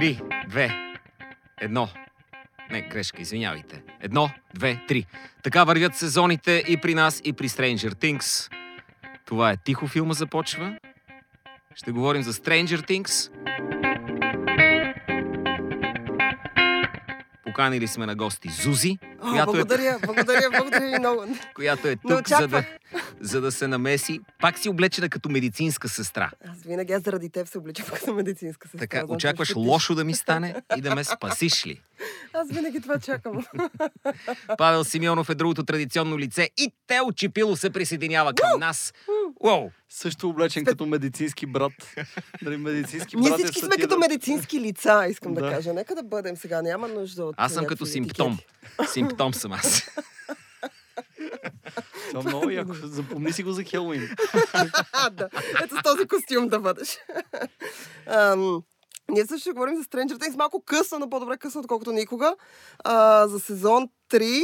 Три, две, едно. Не, грешка, извинявайте. Едно, две, три. Така вървят сезоните и при нас, и при Stranger Things. Това е тихо филма започва. Ще говорим за Stranger Things. Поканили сме на гости Зузи, О, която е, благодаря, благодаря, благодаря ви много. която е тук, за да. За да се намеси. Пак си облечена като медицинска сестра. Аз винаги аз заради теб се обличам като медицинска сестра. Така, знам, очакваш ще ти- лошо да ми стане и да ме спасиш ли? Аз винаги това чакам. Павел Симеонов е другото традиционно лице и Тео Чипило се присъединява към нас. Уоу! Също облечен като медицински брат. Дали медицински Ние брат е всички сме сатира. като медицински лица, искам да, Да. кажа. Нека да бъдем сега. Няма нужда от. Аз съм като симптом. Симптом съм аз. Това е много яко. Запомни си го за Хелуин. Да. Ето с този костюм да бъдеш. Ам, ние също ще говорим за Stranger Things малко късно, но по-добре късно, отколкото никога. А, за сезон 3,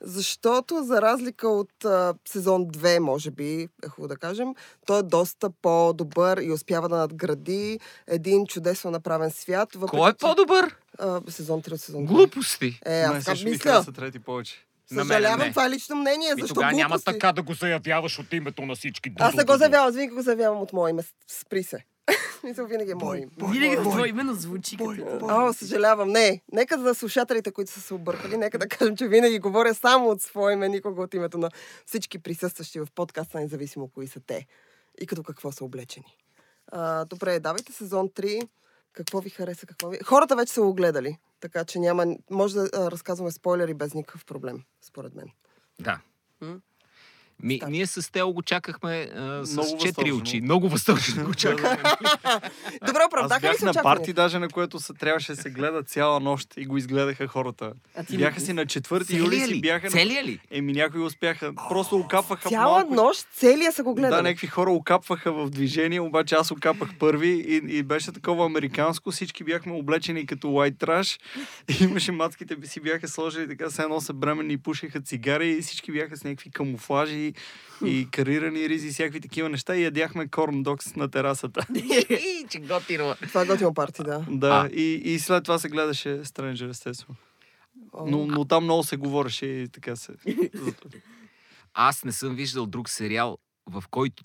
защото за разлика от а, сезон 2, може би, е хубаво да кажем, той е доста по-добър и успява да надгради един чудесно направен свят. Въпреки, Кой е по-добър? А, сезон 3 от сезон 2. Глупости. Е, аз ми мисля. хареса трети повече. Мен Съжалявам, не. това е лично мнение. И Защо тогава няма глупости? така да го заявяваш от името на всички. Аз не го заявявам, аз винаги го заявявам от мое име. Спри се. Мисля, винаги е мое име. Винаги това именно звучи като... О, съжалявам. Не, нека за слушателите, които са се объркали, нека да кажем, че винаги говоря само от свое име, никога от името на всички присъстващи в подкаста, независимо кои са те и като какво са облечени. А, добре, давайте сезон 3. Какво ви хареса, какво ви... Хората вече са го гледали, така че няма... Може да а, разказваме спойлери без никакъв проблем, според мен. Да. М? Ми, ние с Тео го чакахме а, с Много четири очи. Много възторжено го чакахме. Добре, оправдаха ли бях се на парти, даже на което се трябваше да се гледа цяла нощ и го изгледаха хората. А ти Бяха си на 4 Целия юли си бяха... Целия ли? Еми някои успяха. Просто окапваха Цяла малко. нощ, целия са го Да, гледали. някакви хора окапваха в движение, обаче аз окапах първи и, и беше такова американско. Всички бяхме облечени като white trash. И имаше мацките би си бяха сложили така, все едно са бременни и пушеха цигари и всички бяха с някакви камуфлажи и карирани ризи всякакви такива неща и ядяхме корн докс на терасата. И, че готино. Това е готино парти, да. Да, и, и след това се гледаше Stranger, естествено. Но, но там много се говореше и така се... Аз не съм виждал друг сериал, в който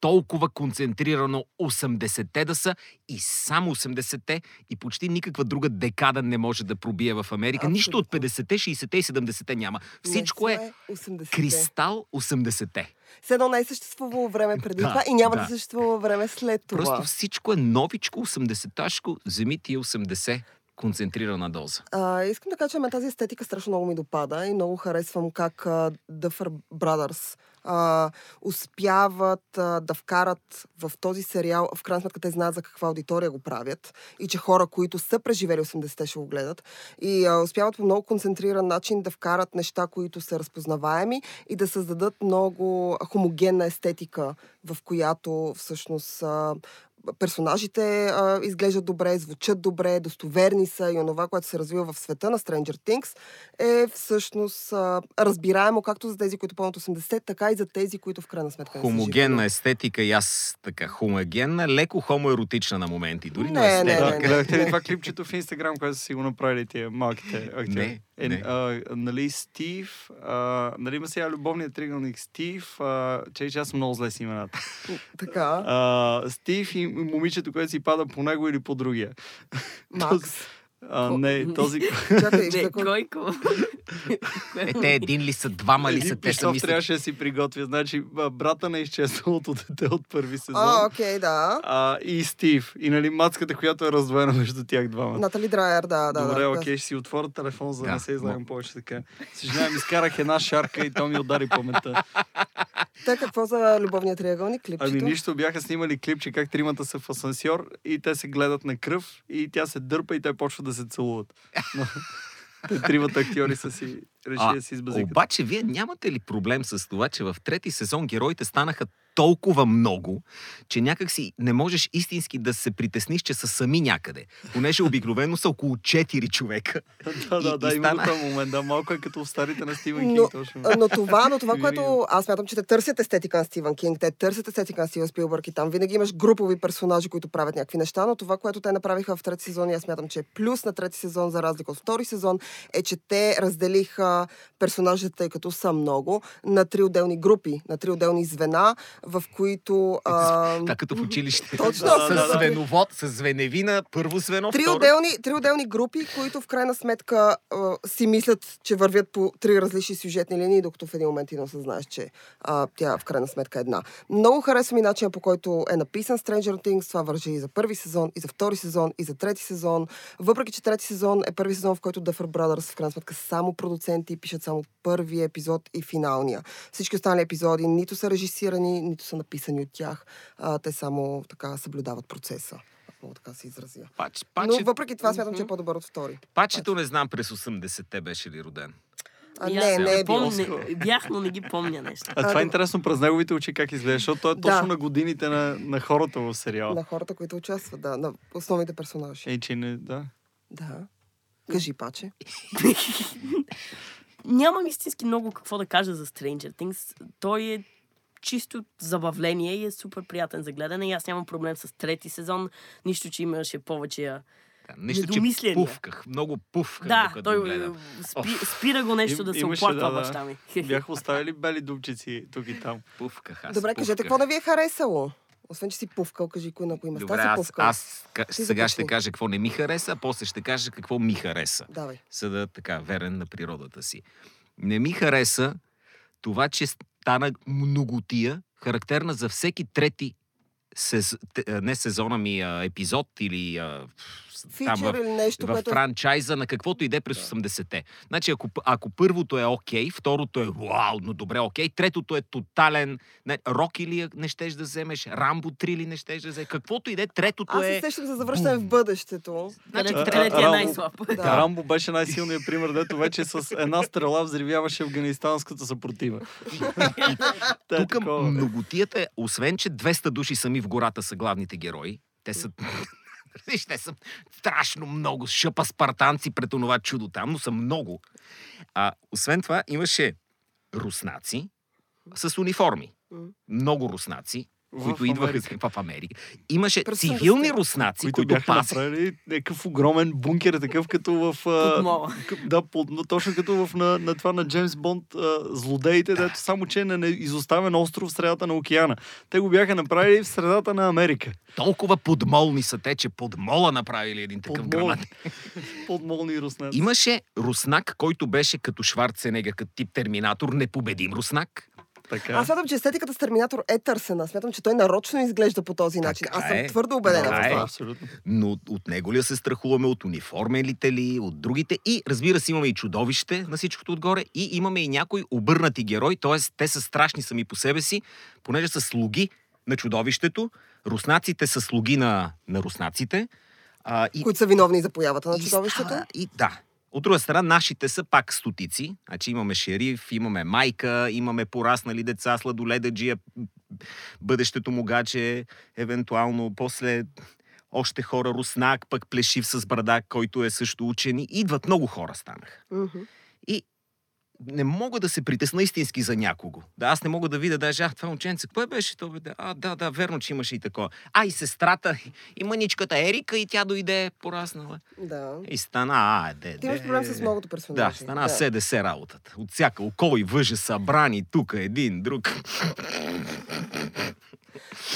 толкова концентрирано 80-те да са и само 80-те и почти никаква друга декада не може да пробие в Америка. Нищо от Абсолютно. 50-те, 60-те и 70-те няма. Всичко е това 80-те. кристал 80-те. Все едно не е съществувало време преди Да, това и няма да, да. съществува време след това. Просто всичко е новичко, 80-ташко, вземи ти 80 концентрирана доза. А, искам да кажа, че тази естетика страшно много ми допада и много харесвам как а, Duffer Brothers а, успяват а, да вкарат в този сериал, в крайна сметка те знаят за каква аудитория го правят и че хора, които са преживели 80-те, ще го гледат. И а, успяват по много концентриран начин да вкарат неща, които са разпознаваеми и да създадат много хомогенна естетика, в която всъщност а, персонажите а, изглеждат добре, звучат добре, достоверни са и онова, което се развива в света на Stranger Things е всъщност а, разбираемо както за тези, които помнят 80, така и за тези, които в крайна сметка не Хомогенна естетика и аз така хомогенна, леко хомоеротична на моменти. Дори Не, на не, естетика. Не, гледахте ли не. това клипчето в Инстаграм, което са си го направили тия малките актьори? Не, Е, не. А, нали Стив, а, нали има сега любовният триъгълник Стив, а, че че аз съм много зле с имената. Така, А, Стив и момичето, което си пада по него или по другия. Макс. А, не, този... Чакай, Не, за кой- кой ко? Е, те един ли са, двама ли са, те са мислят. трябваше да си приготвя. Значи, брата на изчезналото дете от първи сезон. А, окей, да. А, и Стив. И нали мацката, която е раздвоена между тях двамата. Натали Драйер, да, да. Добре, да, окей, ще си отворя телефон, за да не се излагам повече така. Съжалявам, изкарах една шарка и то ми удари паметта. Те какво за любовния триъгълник, клипчето? Ами нищо, бяха снимали клипче как тримата са в асансьор и те се гледат на кръв и тя се дърпа и те почват да се целуват. Но, те тримата актьори са си... реши А, да си избазикат. Обаче, вие нямате ли проблем с това, че в трети сезон героите станаха толкова много, че някак си не можеш истински да се притесниш, че са сами някъде. Понеже обикновено са около 4 човека. да, да, и- да, и има стана- този момент. Да, малко е като в старите на Стивен Но, Кинг. Точно. но това, но това, което аз смятам, че те търсят естетика на Стивен Кинг, те търсят естетика на Стивен Спилбърг и там винаги имаш групови персонажи, които правят някакви неща, но това, което те направиха в трети сезон, и аз смятам, че е плюс на трети сезон, за разлика от втори сезон, е, че те разделиха персонажите, тъй като са много, на три отделни групи, на три отделни звена, в които... А, Така като в училище. Точно. С Да, да, да. звеновод, с звеневина, първо звено, Три второ. отделни, три отделни групи, които в крайна сметка а, си мислят, че вървят по три различни сюжетни линии, докато в един момент ти не осъзнаеш, че а, тя в крайна сметка е една. Много харесва ми начина по който е написан Stranger Things. Това вържи и за първи сезон, и за втори сезон, и за трети сезон. Въпреки, че трети сезон е първи сезон, в който Duffer Brothers в крайна сметка са само продуценти, пишат само първия епизод и финалния. Всички останали епизоди нито са режисирани, нито са написани от тях. А, те само така съблюдават процеса. Ако мога така се изразя. Пач, Но паче, въпреки това смятам, че е по-добър от втори. пачето не знам през 80-те беше ли роден. А, не, аз не е помня- бил. не- Бях, но не ги помня неща. А това е интересно през неговите очи как изглежда, защото той е Да. точно на годините на, на хората в сериала. На хората, които участват, да, на основните персонажи. Ей, че не, да. Да. Кажи, паче. Нямам истински много какво да кажа за Stranger Things. Той е чисто забавление и е супер приятен за гледане. И аз нямам проблем с трети сезон. Нищо, че имаше повече... а, Да, нищо, че пувках. Много пувках, Да, докато той го гледам. е, спи, спира го нещо Им- да се имаше, оплаква да, баща ми. Бяха оставили бели дубчици тук и там. Пувках, аз Добре, кажете, пувках. какво да ви е харесало? Освен, че си пувкал, кажи кои на кои места Добре, си аз, пувкал. аз ка- Ти сега ще кажа какво не ми хареса, а после ще кажа какво ми хареса. Давай. За да така, верен на природата си. Не ми хареса това, че стана многотия, характерна за всеки трети сез... не сезона ми, а, епизод или а, там в, или нещо, в което... франчайза на каквото иде през 80-те. Значи, ако, ако първото е окей, второто е вау, но добре окей, третото е тотален... Не, Рок или не щеш да вземеш, Рамбо 3 ли не щеш да вземеш, каквото иде, третото Аз се е... сещам за завръщане в бъдещето. Значи, къде ти е най-слаб? Да. Рамбо беше най-силният пример, дето вече с една стрела взривяваше афганистанската съпротива. Е Тук такова. многотията, е, освен че 200 души сами в гората са главните герои, те са... Виж, те са страшно много. Шъпа спартанци пред онова чудо там, но са много. А, освен това, имаше руснаци с униформи. Много руснаци, В които идваха Америка. в Америка. Имаше През цивилни 80-те. руснаци, които които бяха пасиха. направили някакъв огромен бункер, такъв като в... Под Да, под, но точно като в на, на това на Джеймс Бонд а, злодеите, дето само че на изоставен остров в средата на океана. Те го бяха направили в средата на Америка. Толкова подмолни са те, че подмола направили един такъв Подмол. гранат. Подмолни руснаци. Имаше руснак, който беше като Шварценегер, като тип Терминатор, непобедим руснак. Така. Аз смятам, че естетиката с Терминатор е търсена. Смятам, че той нарочно изглежда по този начин. Аз съм е. твърдо убедена Така в е. това. Абсолютно. Но от него ли се страхуваме, от униформените ли, от другите? И разбира се, имаме и чудовище на всичкото отгоре и имаме и някой обърнати герой, т.е. те са страшни сами по себе си, понеже са слуги на чудовището, руснаците са слуги на, на руснаците. А, и, Които са виновни за появата на и чудовището. става- И, да. От друга страна, нашите са пак стотици. Значи имаме шериф, имаме майка, имаме пораснали деца, сладоледаджия, бъдещето му гаче, евентуално после още хора, руснак, пък плешив с брада, който е също учен. Идват много хора станаха. Мгм. И не мога да се притесна истински за някого. Да, аз не мога да видя даже, ах, това момченце, кое беше то? Бе? Да, А, да, да, верно, че имаше и такова. А, и сестрата, и мъничката Ерика, и тя дойде, пораснала. Да. И стана, а, де, Ти имаш проблем с многото Да, персонажи. стана СДС работата. От всяка око и въже събрани тук един, друг.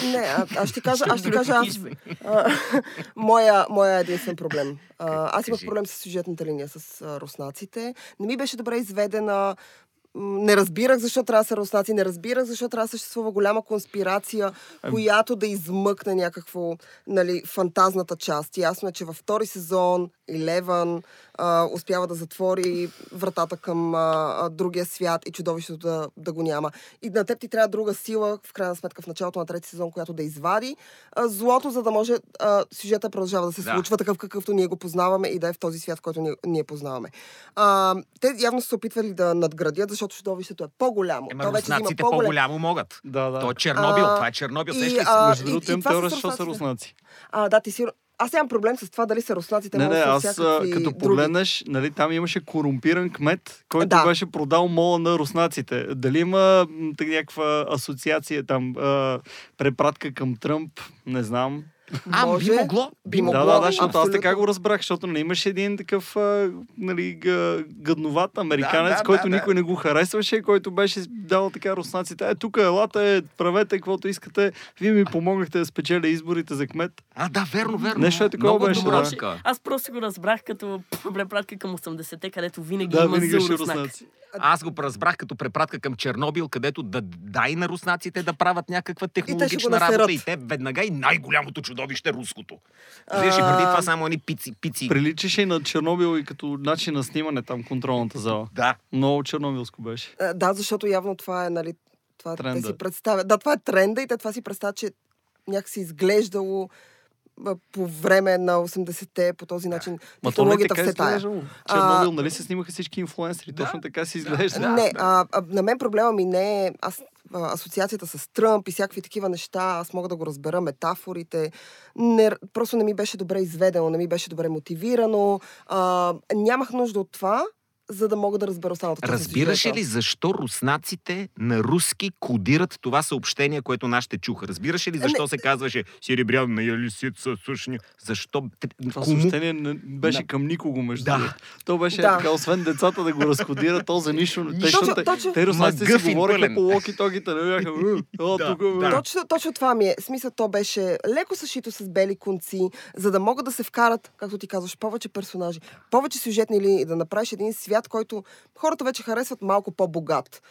Не, а, аз ще кажа, аз ще кажа аз. А, моя, моя единствен проблем. А, аз имах проблем с сюжетната линия с а, руснаците. Не ми беше добре изведена. Не разбирах защо трябва да са руснаци, не разбирах защо трябва да съществува голяма конспирация, която да измъкне някакво, нали, фантазната част. Ясно е, че във втори сезон Eleven а, успява да затвори вратата към а, а, другия свят и чудовището да, да го няма. И на теб ти трябва друга сила, в крайна сметка, в началото на трети сезон, която да извади а, злото, за да може а, сюжета продължава да се Да. случва такъв, какъвто ние го познаваме и да е в този свят, който ние, ние познаваме. А, те явно са се опитвали да надградят, защото чудовището е по-голямо. Ема То вече руснаците по-голям- по-голямо могат. Да, да. То е Чернобил, А, това е Чернобил, и, а, Между и- другото, и имам това са теория, защо са руснаци. А, да, ти сигурно. Аз нямам проблем с това дали са руснаците, Не, не, аз всякакви като други. погледнеш, нали, там имаше корумпиран кмет, който Да. беше продал мола на руснаците. Дали има някаква асоциация там, а, препратка към Тръмп, не знам. А, Може. би могло. Би могло. Да, да, да, защото аз така го разбрах, защото не имаше един такъв а, нали, гъдноват американец, Да, да, който да, да. никой не го харесваше, който беше дал така руснаците. Е, тук елате, правете каквото искате. Вие ми помогнахте да спечеля изборите за кмет. А, да, верно, верно. Нещо е такова Много беше, добро да. Аз просто го разбрах като препратка към 80-те, където винаги Да, има винаги руснак. руснаци. Аз го разбрах като препратка към Чернобил, където да дай на руснаците да правят някаква технологична насерат. работа и те веднага и най-голямото чудовище руското. Виж, и преди това само едни пици, пици. Приличаше и на Чернобил и като начин на снимане там контролната зала. Да. Много чернобилско беше. А, Да, защото явно това е, нали, това Тренда. те си представят. Да, това е тренда и те това си представят, че някакси изглеждало по време на 80-те по този начин. Не Технологията така все тая. Чернобил, нали се снимаха всички инфлуенсъри? Да. Точно така си изглежда. не, а, а, на мен проблема ми не е аз, а, асоциацията с Тръмп и всякакви такива неща. Аз мога да го разбера, метафорите. Не, просто не ми беше добре изведено, не ми беше добре мотивирано. А, нямах нужда от това, за да мога да разбера останалата част Разбираш ли защо руснаците на руски кодират това съобщение, което нашите чуха? Разбираш ли защо Не. се казваше серебряна лисица, сушни? Защо? Това Кому? съобщение не беше Да. към никого, между Да. другото. То беше Да. така, освен децата да го разкодира, то за нищо. Те, Точно- те, точно- те руснаците си говориха по локи-токите, не бяха. «Е, О, Да, тук, да. бе». Точно, точно това ми е. Смисъл, то беше леко съшито с бели конци, за да могат да се вкарат, както ти казваш, повече персонажи, повече сюжетни линии, и да направиш един свят, който хората вече харесват малко по-богат.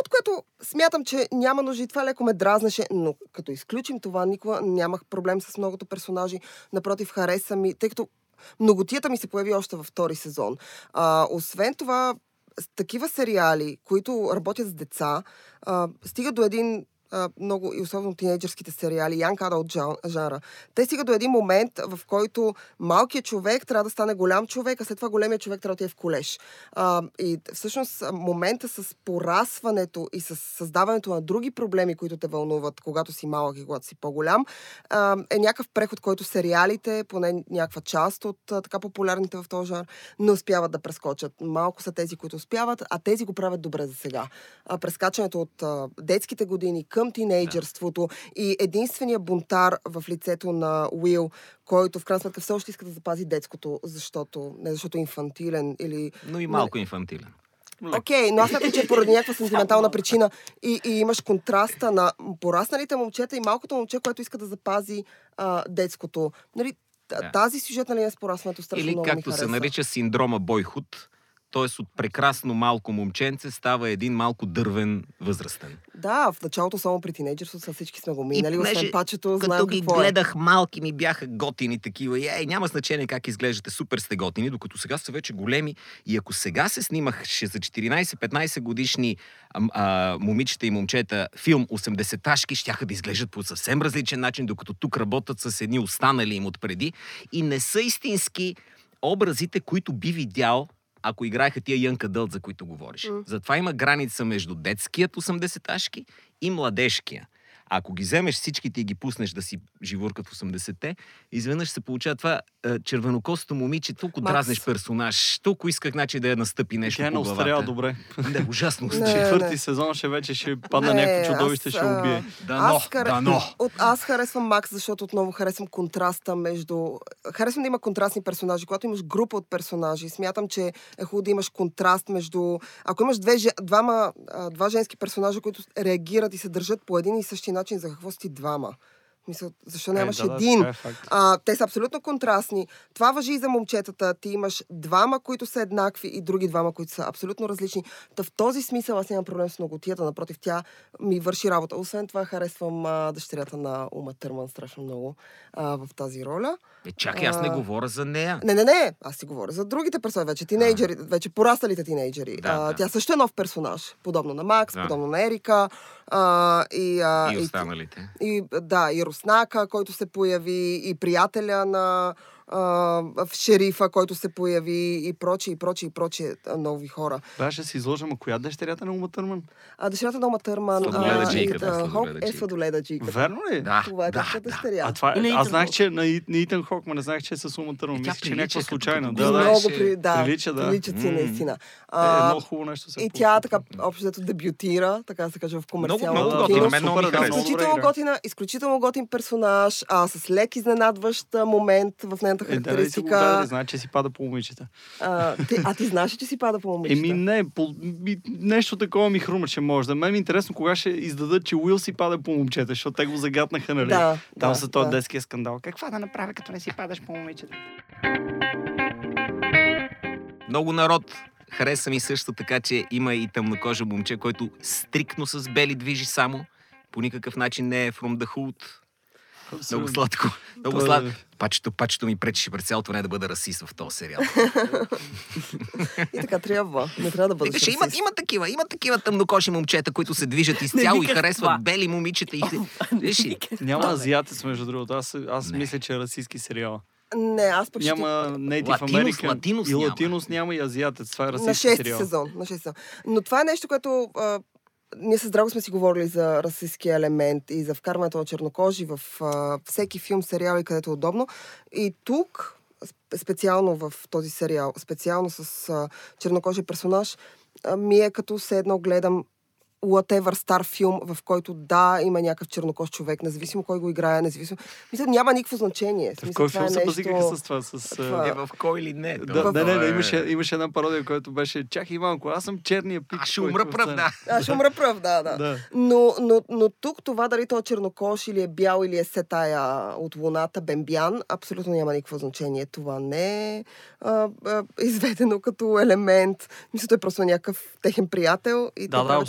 От което смятам, че няма нужда и това леко ме дразнеше, но като изключим това, никога нямах проблем с многото персонажи. Напротив, хареса ми, тъй като многотията ми се появи още във втори сезон. А, освен това, такива сериали, които работят с деца, а, стига до един много, и особено тинейджърските сериали, Young жан- жанра, те стигат до един момент, в който малкият човек трябва да стане голям човек, а след това големият човек трябва да отиде в колеж. А, и всъщност момента с порасването и с създаването на други проблеми, които те вълнуват, когато си малък и когато си по-голям, а, е някакъв преход, който сериалите, поне някаква част от а, така популярните в този жанр, не успяват да прескочат. Малко са тези, които успяват, а тези го правят добре за сега. А, прескачането от а, детските години към тинейджърството и единствения бунтар в лицето на Уил, който в крайна сметка все още иска да запази детското, защото, не защото е инфантилен или Но и малко инфантилен. Окей, но аз смятам, че поради някаква сентиментална причина и, и имаш контраста на порасналите момчета и малкото момче, което иска да запази а, детското. Нали, Да. Тази сюжетна линия с порасването страшно Или много ми както се нарича синдрома бойхуд, т.е. от прекрасно малко момченце става един малко дървен възрастен. Да, в началото само при тинейджерството всички сме го минали, понеже освен пачето, Като знаем ги какво гледах малки, ми бяха готини такива. И, ей, няма значение как изглеждате, супер сте готини, докато сега са вече големи. И ако сега се снимахше за 14-15 годишни а, а, момичета и момчета филм 80-ташки, щяха да изглеждат по съвсем различен начин, докато тук работят с едни останали им отпреди. И не са истински образите, които би видял ако играеха тия Янка Дълт, за които говориш. М. Затова има граница между детският 80-ташки и младежкия. Ако ги вземеш всичките и ги пуснеш да си живуркат в 80-те, изведнъж се получава това е, червенокосто момиче, толкова Макс. дразнеш персонаж, толкова исках значи да я настъпи нещо Тя не остарява добре. Не, ужасно Не. Четвърти не. сезон ще вече ще падне Не, някакво чудовище, аз, ще а, убие. Дано, аз, харе- дано. От, аз харесвам Макс, защото отново харесвам контраста между... Харесвам да има контрастни персонажи. Когато имаш група от персонажи, смятам, че е хубаво да имаш контраст между... Ако имаш две, двама, а, два женски персонажа, които реагират и се държат по един и същи начин, за какво си двама? Мисля, защо нямаш е, да, един? Да, е факт. А, те са абсолютно контрастни. Това въжи и за момчетата. Ти имаш двама, които са еднакви и други двама, които са абсолютно различни. Та в този смисъл аз нямам проблем с многотията. Напротив, тя ми върши работа. Освен това, харесвам а, дъщерята на Ума Търман страшно много а, в тази роля. Е, чакай, аз не А. говоря за нея. Не, не, не. Аз си говоря за другите персони, вече тинейджери, вече порасналите тинейджери. Да, а, да. Тя също е нов персонаж, подобно на Макс, Да. подобно на Ерика. А, и, а, И останалите. и, да, и Руснака, който се появи, и приятеля на в шерифа, който се появи, и прочие, и прочие, и прочие а, нови хора. Да, ще си изложа, ма коя дъщерята на Ума Търман? А дъщерята на Ома Търман Сладоледа а, Джейкъб, и, а, Сладоледа Хок е. Сладоледа Джейкъб. Верно ли? Да, Това е да, да. дъщеря. А това е, аз знаех, че на, на Итан Хок, ма не знаех, че е с Ума Търман. Е, Мисля, че е прилича някаква случайна. Да, да. много при, да, прилича, да. приличат си наистина. Е, А, много хубаво нещо се и получи. тя така, общо взето, дебютира, така да се каже, в комерциално много Да, готина. Мен да, Изключително готина, изключително готин персонаж, а, с лек изненадващ а, момент в нейната Е, да, го характеристика. дали, знае, че си пада по момичета. а, ти, а ти знаеш, че си пада по момичета? Еми не, по, ми, нещо такова ми хрума, че може. Да мен ми е интересно кога ще издадат, че Уил си пада по момчета, защото те го загатнаха, нали? Да, Там да, са този да. детския скандал. Каква да направя, като не си падаш по момичета? Много народ хареса ми също така, че има и тъмнокожа момче, който стрикно с бели движи само. По никакъв начин не е from the hood. Много сладко. Много Той е- сладко. Пачето, пачето ми пречеше през цялото време да бъда расист в този сериал. И така трябва. Не трябва да бъдеш Викаше, има, има такива, има такива тъмнокожи момчета, които се движат изцяло и викаш харесват това. бели момичета. И... Виж ли? Няма азиатец, между другото. Аз, аз Не. мисля, че е расистски сериал. Не, аз почти... Няма Native Латинос, American. латинос и няма. латинос няма и азиатец. Това е на расистски 6 сериал. сезон. На 6 сезон. Но това е нещо, което а, ние с Драго сме си говорили за расистския елемент и за вкарването на чернокожи в а, всеки филм, сериал и където е удобно. И тук, сп- специално в този сериал, специално с а, чернокожи персонаж, а, ми е като все едно гледам whatever стар филм, в който да, има някакъв чернокож човек, независимо кой го играе, независимо... Мисля, няма никакво значение. В кой това филм е се нещо- базикаха с това? С, Това- Е, в кой ли не? Да, То- не, не, не, е- имаше, имаше една пародия, която беше Чакай малко, аз съм черния пич. Аз ще умра пръв, сцена». да. А, ще умра пръв, да, да. Да. Но, но, но тук това дали то е чернокош или е бял или е се тая от луната, бембян, абсолютно няма никакво значение. Това не е а, а, изведено като елемент. Мисля, той е просто някакъв техен приятел и Да, да, правят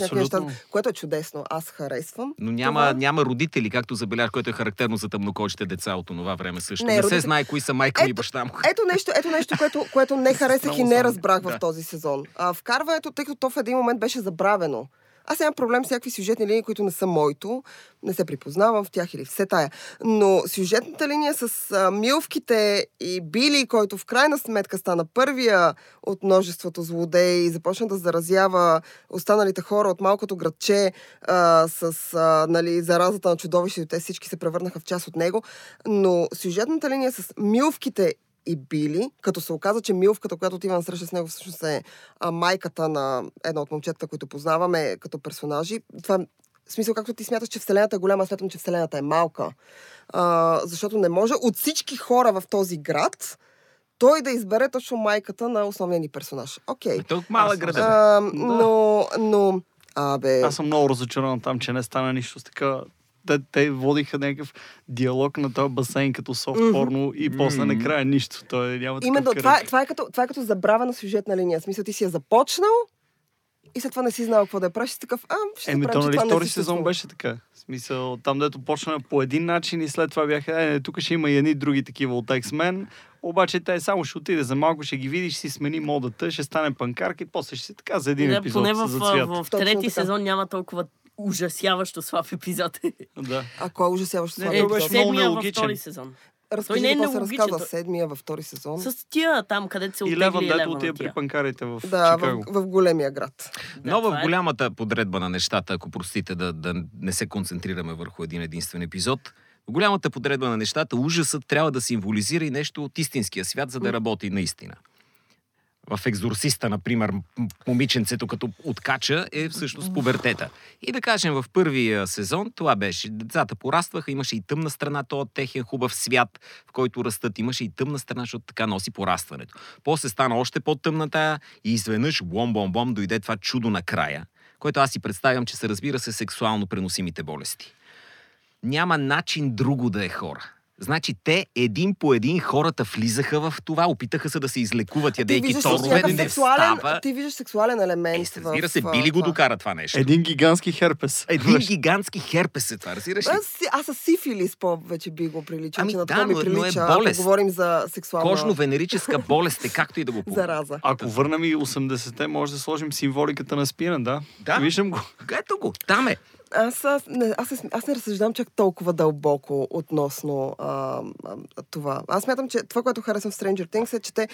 което е чудесно. Аз харесвам. Но няма, това. няма родители, както забелязах, което е характерно за тъмнокожите деца от това време също. Не, Не, родители- се знае кои са майка ми и Ето- баща му. Ето нещо, ето нещо което, което не харесах и не разбрах в Да. този сезон. А, вкарването, тъй като то в един момент беше забравено. Аз нямам проблем с някакви сюжетни линии, които не са моето. Не се припознавам в тях или все тая. Но сюжетната линия с а, Милвките и Били, който в крайна сметка стана първия от множеството злодеи и започна да заразява останалите хора от малкото градче а, с а, нали, заразата на чудовището. Те всички се превърнаха в част от него. Но сюжетната линия с Милвките и Били, като се оказа, че Милвката, която отива на среща с него, всъщност е а, майката на едно от момчетата, които познаваме като персонажи. Това е в смисъл, както ти смяташ, че Вселената е голяма, аз смятам, че Вселената е малка. А, защото не може от всички хора в този град той да избере точно майката на основния ни персонаж. Окей. Малък Аз- град. е, бе. А, но, но, абе, Аз съм много разочарован там, че не стана нищо с така. Те, те водиха някакъв диалог на този басейн като софт Мгм. порно и после накрая нищо. Той няма Именно, това, е- това, е като, това е като забравена сюжетна линия. В смисъл, ти си я започнал и след това не си знал какво да я правиш. Такъв, а, ще Еми, то нали втори сезон беше така. В смисъл, там дето почна по един начин и след това бяха, е, тук ще има и едни други такива от X-Men, обаче те само ще отиде за малко, ще ги видиш, ще си смени модата, ще стане панкарка и после ще си така за един Да, епизод поне в, в, в трети сезон няма толкова ужасяващо слаб епизод. Да. А кой е ужасяващо той Е, беше епизод? много седмия във нелогичен. втори сезон. Разкажи той не е какво се разказва той- седмия във втори сезон. С тия там, където се И оттегли Леван, дето отива при панкарите в Да, в, Чикаго. в големия град. Но в е. голямата подредба на нещата, ако простите да, да не се концентрираме върху един единствен епизод, в голямата подредба на нещата ужасът трябва да символизира и нещо от истинския свят, за да работи наистина. В Екзорсиста, например, момиченцето като откача е всъщност пубертета. И да кажем, в първия сезон това беше. Децата порастваха, имаше и тъмна страна, то техен хубав свят, в който растат. Имаше и тъмна страна, защото така носи порастването. После стана още по-тъмна тая и изведнъж бом-бом-бом дойде това чудо накрая, което аз си представям, че се разбира се сексуално преносимите болести. няма начин друго да е хора. Значи те един по един хората влизаха в това, опитаха се да се излекуват, ядейки торове, не сексуален, става. ти виждаш сексуален елемент. Е, разбира се, в, а, би ли го докара това нещо? Един гигантски херпес. Един гигантски херпес е това, разбираш ли? Аз, аз с сифилис по-вече би го приличал, Ами че на да, това ми но- но е прилича, болест. говорим за сексуална Кожно-венерическа болест е както и да го помня. зараза. Ако върнем и 80-те, може да сложим символиката на спина, да? Да. Виждам го. Ето го, там е. Аз, аз, не, аз, аз не разсъждавам чак толкова дълбоко относно а, а, това. Аз мятам, че това, което харесвам в Stranger Things е, че те,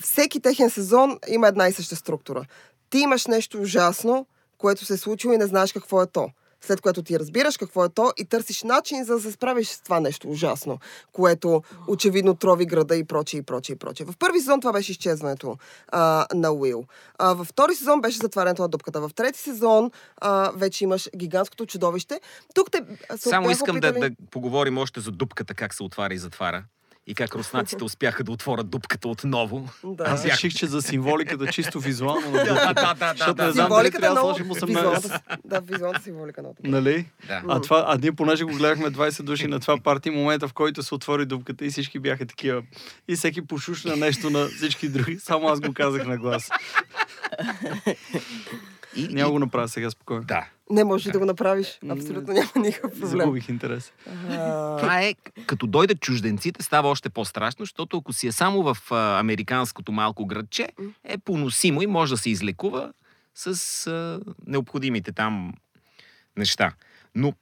всеки техен сезон има една и съща структура. Ти имаш нещо ужасно, което се е случило и не знаеш какво е то. След което ти разбираш какво е то и търсиш начин за да се справиш с това нещо ужасно, което очевидно трови града и прочее, и прочее, и прочее. В първи сезон това беше изчезването а, на Уил. А, във втори сезон беше затварянето на дупката. В трети сезон а, вече имаш гигантското чудовище. Тук те Само искам да, опитали- да поговорим още за дупката, как се отваря и затваря. И как руснаците успяха да отворят дупката отново. Да. Аз реших, че за символиката чисто визуално. на Да, да, да, да, Защото да, не да. знам дали Символиката трябва да сложим 18. визуалната, да, визуалната символика добре. Нали? Да. А, това, а ние, понеже го гледахме 20 души на това парти, момента в който се отвори дупката и всички бяха такива. И всеки пошушна нещо на всички други. Само аз го казах на глас. И, Няма и, го направя сега спокойно. да. Не можеш да го направиш. Абсолютно няма никакъв проблем. Загубих интерес. А, Това е, като дойдат чужденците, става още по-страшно, защото ако си е само в а, американското малко градче, е поносимо и може да се излекува с а, необходимите там неща. Но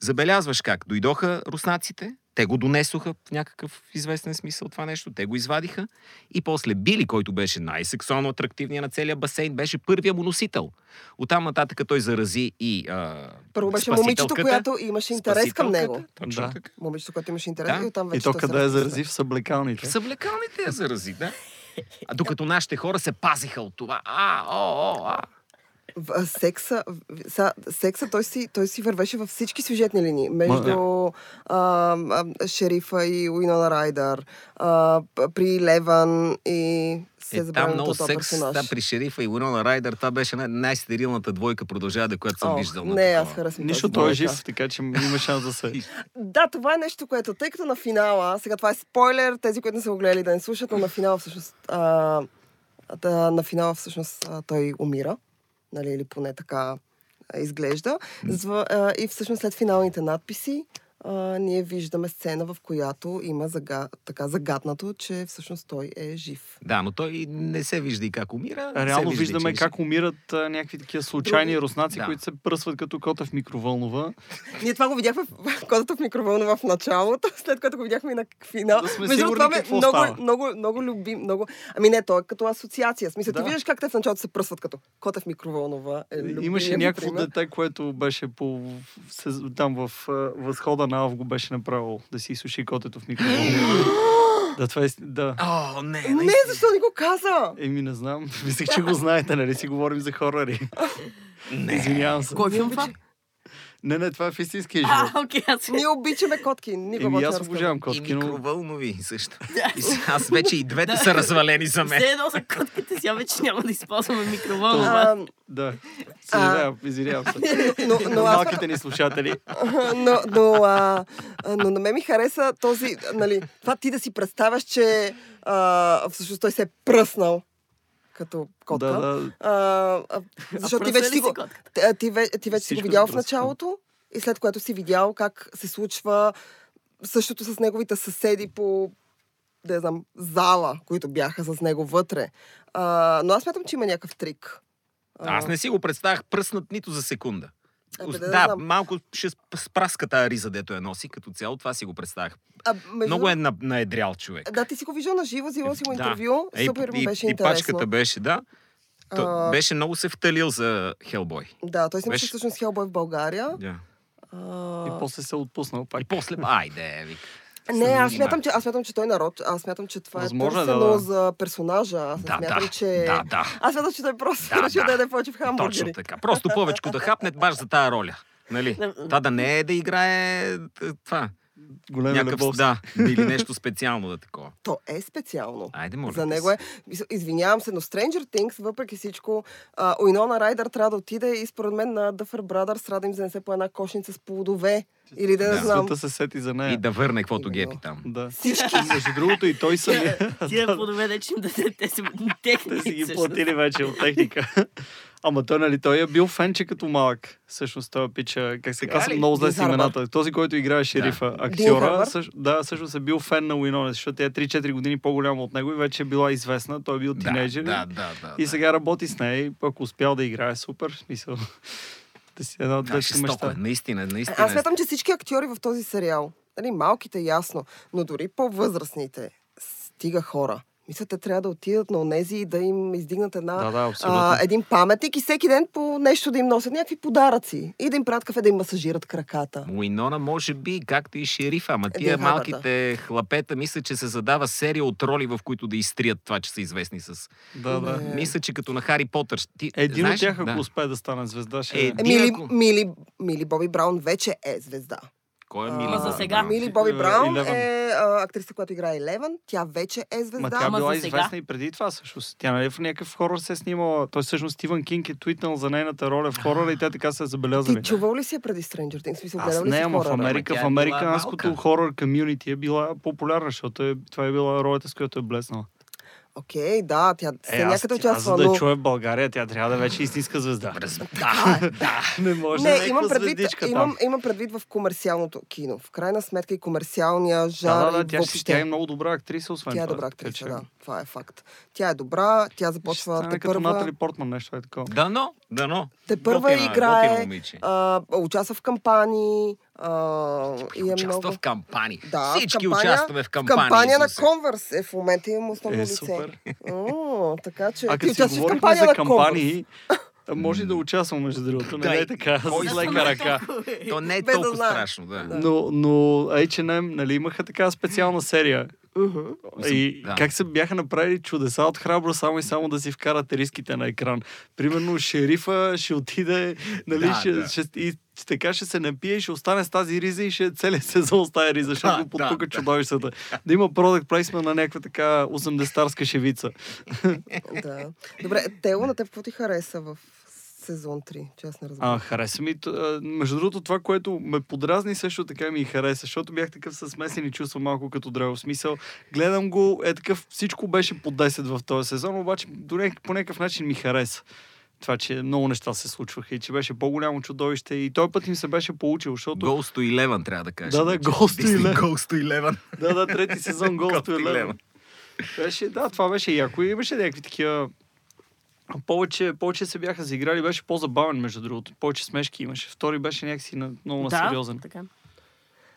забелязваш как дойдоха руснаците, те го донесоха в някакъв известен смисъл това нещо, те го извадиха и после Били, който беше най-сексуално атрактивният на целия басейн, беше първия му носител. Оттам нататък той зарази и а, Първо беше момичето, която имаше интерес към него. Точно Да. така. Момичето, което имаше интерес Да. и оттам вече И то къде е зарази в съблекалните? В съблекалните я зарази, да. А докато нашите хора се пазиха от това. А, о, о, а. А, секса, са, секса той, си, той си вървеше във всички сюжетни линии. Между а, а, шерифа и Уинона Райдър, а, при Леван и се Е, там много секс, персонаж. да, при шерифа и Уинона Райдър, това беше най- най-стерилната двойка продължава да която съм Ох, виждал. на Не, аз такова. харесвам Нищо, той е жив, така че има шанс да се... Да, това е нещо, което, тъй като на финала, сега това е спойлер, тези, които не са го гледали да не слушат, но на финала всъщност, а, да, на финала всъщност а, той умира, нали, или поне така изглежда. И всъщност след финалните надписи а, ние виждаме сцена, в която има зага, така загаднато, че всъщност той е жив. Да, но той не се вижда и как умира. Реално вижда, виждаме че е как умират а, някакви такива случайни Други- руснаци, Да. които се пръсват като кота в микровълнова. Ние това го видяхме в кодата в микровълна в началото, след което го видяхме и на финал. Да сме Между другото, сигурни това какво много, става. много, много любим, много... Ами не, то е като асоциация. Смисъл, Да. ти виждаш как те в началото се пръсват като кота в микровълнова. Е любимият Имаше някакво пример. дете, което беше по, там в възхода на Ав го беше направил да си изсуши котето в микровълнова. да, това е... Да. О, не, Не, наистина. защо не го каза? Еми, не знам. Мислех, че го знаете, нали си говорим за хорари. Не. Извинявам се. Кой филм това? Не, не, това е в истинския живот. А, окей, аз Ние обичаме котки. Никога Еми, аз обожавам И котки, но... микровълнови също. И аз вече и двете са развалени за мен. Все едно за котките, сега вече няма да използваме микроволна. А, Да. Съжалявам, извинявам се. но, но, Малките ни слушатели. но, но, а, а, но на мен ми хареса този, нали, това ти да си представяш, че а, всъщност той се е пръснал като котка. Да, да. А, а, защото ти пръсна вече си го, ти, ти, ве- ти вече си го видял в началото и след което си видял как се случва същото с неговите съседи по да знам, зала, които бяха с него вътре. А, но аз смятам, че има някакъв трик. А, Аз не си го представях пръснат нито за секунда. Абе, да, да, да малко ще сп- спраска тази риза, дето я носи, като цяло, това си го представях. а, между Много е на, наедрял човек. Да, ти си го виждал на живо, взимал си го Да. интервю. Е, и- Супер ми и, беше и, интересно. пачката беше, да. То, А, беше много се вталил за Хелбой. Да, той снимаше беше- всъщност Хелбой в България. Да. А, И после се е отпуснал пак. И после, айде, вик. Не, аз смятам, че, аз смятам, че той е народ. Аз смятам, че това Възможно е е, да, търсено да. за персонажа. Аз Да, смятам, да, че... да, да. Аз смятам, че той просто Да, решил да. да яде повече в Точно хамбургери. така. Просто повече да хапне баш за тая роля. Нали? Да. Това да не е да играе е, това. Големи Някакъв, любов. да, или нещо специално да такова. То е специално. Айде, моля. За него се. е. Извинявам се, но Stranger Things, въпреки всичко, Уинона Райдър трябва да отиде и според мен на Duffer Brothers трябва да им занесе по една кошница с плодове. Или да, Да. знам. Света се сети за нея. И да върне каквото гепи там. Да. Всички. Между другото и той самия. Тия плодове, да че им са техни. Те си ги платили вече от техника. Ама той, нали, той е бил фенче като малък. Всъщност той пича, как се ли? много зле с имената. Този, който играе шерифа, Дин актьора, също, да, всъщност е бил фен на Уинона, защото тя е 3-4 години по-голяма от него и вече е била известна. Той е бил Да, тинейджър. да, да, да. И да. сега работи с нея и пък успял да играе супер. Смисъл. Да си една от Да, жестоко мечта. е. Наистина, наистина. Аз е. смятам, че всички актьори в този сериал, нали, малките ясно, но дори по-възрастните, стига хора. Мисля, те трябва да отидат на онези и да им издигнат една, Да, да, абсолютно. а, един паметник и всеки ден по нещо да им носят някакви подаръци. И да им правят кафе да им масажират краката. Уинона може би, както и шерифа, ама Един тия Харбър, малките хлапета, мисля, че се задава серия от роли, в които да изтрият това, че са известни с... Да, да. Не. Мисля, че като на Хари Потър. Ти, Един знаеш, от тях, ако да. успее да стане звезда, ще... Е, Е, Е, Мили, ако- Мили, Мили Боби Браун вече е звезда. Кой е А, Мили? за Бобби сега. Браун? Мили Боби Е, Браун е а, актриса, която играе Елевен. Тя вече е звезда. Ма тя Ама била за сега- известна и преди това, всъщност. Тя нали в някакъв хорор се е снимала. Той всъщност Стивън Кинг е твитнал за нейната роля в хорора и те така се е забелязали. Ти чувал ли си я преди Stranger Things? Смисъл, Аз гледал ли не, си ама в хорора? Америка, Ама в тя е била американското малка. хорор комюнити е била популярна, защото е, това е била ролята, с която е блеснала. Окей, да, тя Е, някъде тя, аз за участва, да но... в България, тя трябва да е вече истинска звезда. Да, да. Не може Не, някаква имам предвид, имам, там. имам предвид в комерциалното кино. В крайна сметка и комерциалния жанр Да, да, да, тя, въобще. тя е много добра актриса, освен Тя е добра актриса, че да. Това е факт. Тя е добра, тя ще започва стане те като Натали Портман, нещо е такова. Дано, дано. те първа Готина- играе, готино момиче. а, участва в кампании а, и е Участва много... в кампании. Да, Всички в кампания, участваме в В кампании. кампания на. Converse е в момента имам основно Е, лице. супер. О, така че А ти като си участваш в говорихме кампания за кампании, може и да участвам, между другото. Не Дай, дай така, кой с лека ръка. То не е да толкова страшно, да. Но, но H&M, нали, имаха така специална серия. Мгм. И Да. как се бяха направили чудеса от храбро, само и само да си вкарат риските на екран. Примерно шерифа ще отиде, нали, Да, ще, да. ще, и така ще се напие и ще остане с тази риза и ще целият сезон с тази риза, защото Да, го потука да, чудовищата. Да има продукт плейсмент на някаква така 80-тарска шевица. Да. Добре, Тело, на теб какво ти хареса в сезон 3? Че аз не разбирам. А, хареса ми. Между другото, това, което ме подразни, също така ми хареса, защото бях такъв със смесени чувства, малко като древо. В смисъл, гледам го, е такъв, всичко беше по 10 в този сезон, обаче до няк- по някакъв начин ми хареса. Това, че много неща се случваха и че беше по-голямо чудовище и този път им се беше получил, защото... Ghost to Eleven, трябва да кажа. Да, да, Ghost to Eleven. Ghost to Eleven. Да, да, трети сезон Ghost to. Eleven. Беше, да, това беше яко и имаше някакви такива... Повече, повече се бяха заиграли, беше по-забавен, между другото. Повече смешки имаше. Втори беше някакси на, много на Да, сериозен. така.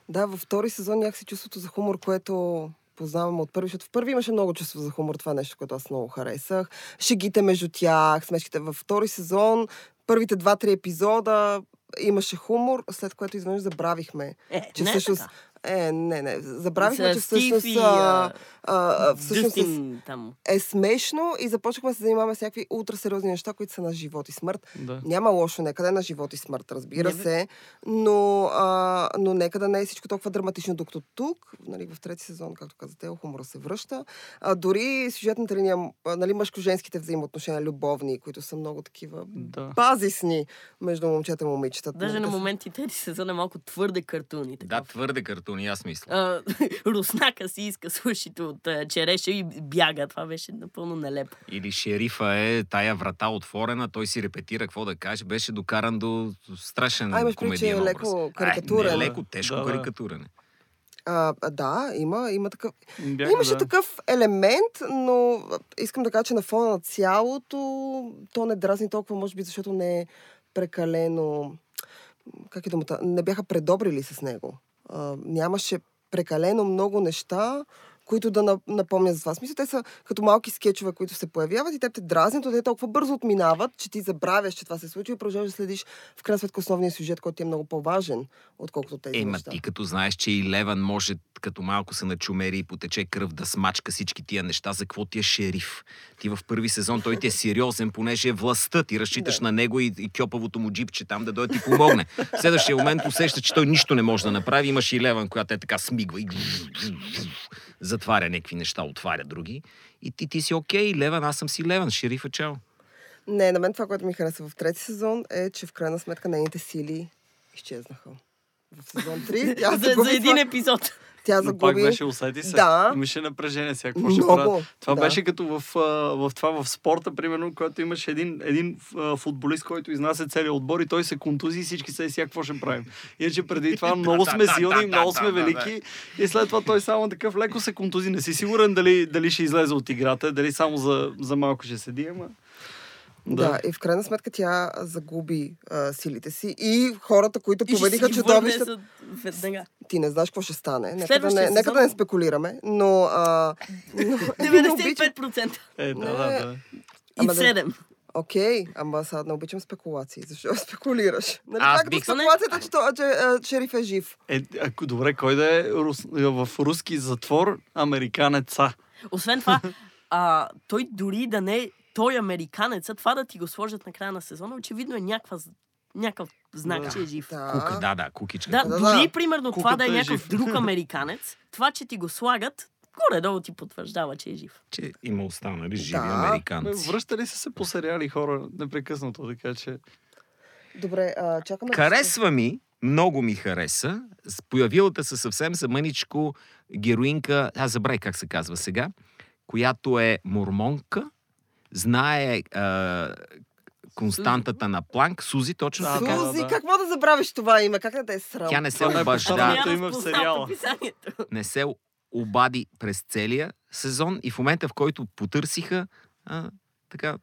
Да, във втори сезон някакси чувството за хумор, което познавам от първи, защото в първи имаше много чувство за хумор. Това е нещо, което аз много харесах. Шегите между тях, смешките. Във втори сезон, първите два-три епизода имаше хумор, след което изведнъж забравихме. Е, Че не е всъщност... така. Е, не, не. Забравихме, че всъщност, и, а, а, всъщност Дъстин там. е смешно и започнахме да се занимаваме с някакви ултрасериозни неща, които са на живот и смърт. Да. Няма лошо, нека да е на живот и смърт, разбира Не, се, но, а, но нека да не е всичко толкова драматично, докато тук, нали, в трети сезон, както казате, хумора се връща. А, дори сюжетната линия, нали, мъжко-женските взаимоотношения, любовни, които са много такива Да. базисни между момчета и момичетата. Даже на моменти тези сезон е малко твърде картуни. Да, Така. Твърде картони, аз мисля. А, Руснака си иска сушите от а, череша и бяга. Това беше напълно нелепо. Или шерифа е тая врата отворена, той си репетира какво да каже. Беше докаран до страшен А, имаш предвид, че е комедиен леко образ. карикатурен. А, не, леко, тежко Да, да. карикатурен. е. А, да, има, има такъв. Бяха, Имаше да. такъв елемент, но искам да кажа, че на фона на цялото то не дразни толкова, може би, защото не е прекалено... Как е думата? Не бяха предобрили с него. Нямаше прекалено много неща, които да на- напомнят за това. Смисъл, те са като малки скетчове, които се появяват и те те дразнят, те толкова бързо отминават, че ти забравяш, че това се случва и продължаваш да следиш в крайна сметка основния сюжет, който ти е много по-важен, отколкото тези Ема неща. ти като знаеш, че и Леван може като малко се начумери и потече кръв да смачка всички тия неща, за какво ти е шериф. Ти в първи сезон той ти е сериозен, понеже е властта. Ти разчиташ Да. на него и, и кьопавото му джипче там да дойде ти помогне. В следващия момент усеща, че той нищо не може да направи. Имаш и Леван, която е така смигва и затваря някакви неща, отваря други. И ти, ти си окей, Леван, аз съм си Леван, шерифа чао. Не, на мен това, което ми хареса в трети сезон е, че в крайна сметка нейните сили изчезнаха. В сезон 3 тя За, за един епизод. Тя Но пак загуби... беше, усети се. Да. Имаше напрежение сега. Какво ще правят? Това да. беше като в, в това в спорта, примерно, когато имаше един, един футболист, който изнася целият отбор и той се контузи и всички се сега какво ще правим. Иначе преди това много сме силни, много сме велики и след това той само такъв леко се контузи. Не си сигурен дали, дали ще излезе от играта, дали само за, за малко ще седи, ама... Да. и в крайна сметка тя загуби а, силите си и хората, които И победиха чудовищата, веднага. ти не знаеш какво ще стане. Нека да не, нека да не спекулираме, но... А, но не обичам... 95%. Е, да, Не. да, да. И Ама да. 7. Окей, ама сега не обичам спекулации. Защо спекулираш? Нали, до бих- спекулацията, че, че а, шериф е жив? Е, ако добре, кой да е рус, в руски затвор американеца? Освен това, а, той дори да не е той американец, а това да ти го сложат на края на сезона, очевидно е някаква, някакъв знак, Да. че е жив. Да. Кука, да, да, кукичка. Да, Да, дори да. примерно това да е е някакъв жив. друг американец, това, че ти го слагат, горе-долу ти потвърждава, че е жив. че има останали живи Да. Американци. Връщали са се по сериали хора непрекъснато, така че... Добре, а, чакаме... да Харесва ми, много ми хареса, появилата се съвсем за мъничко героинка, аз забравих как се казва сега, която е мормонка, знае а, константата на Планк, Сузи, точно Да, така. да, Сузи, да. какво да забравиш това име? Как да те е срам? Тя не се е обажда, има в сериала. не се обади през целия сезон и в момента, в който потърсиха а, така,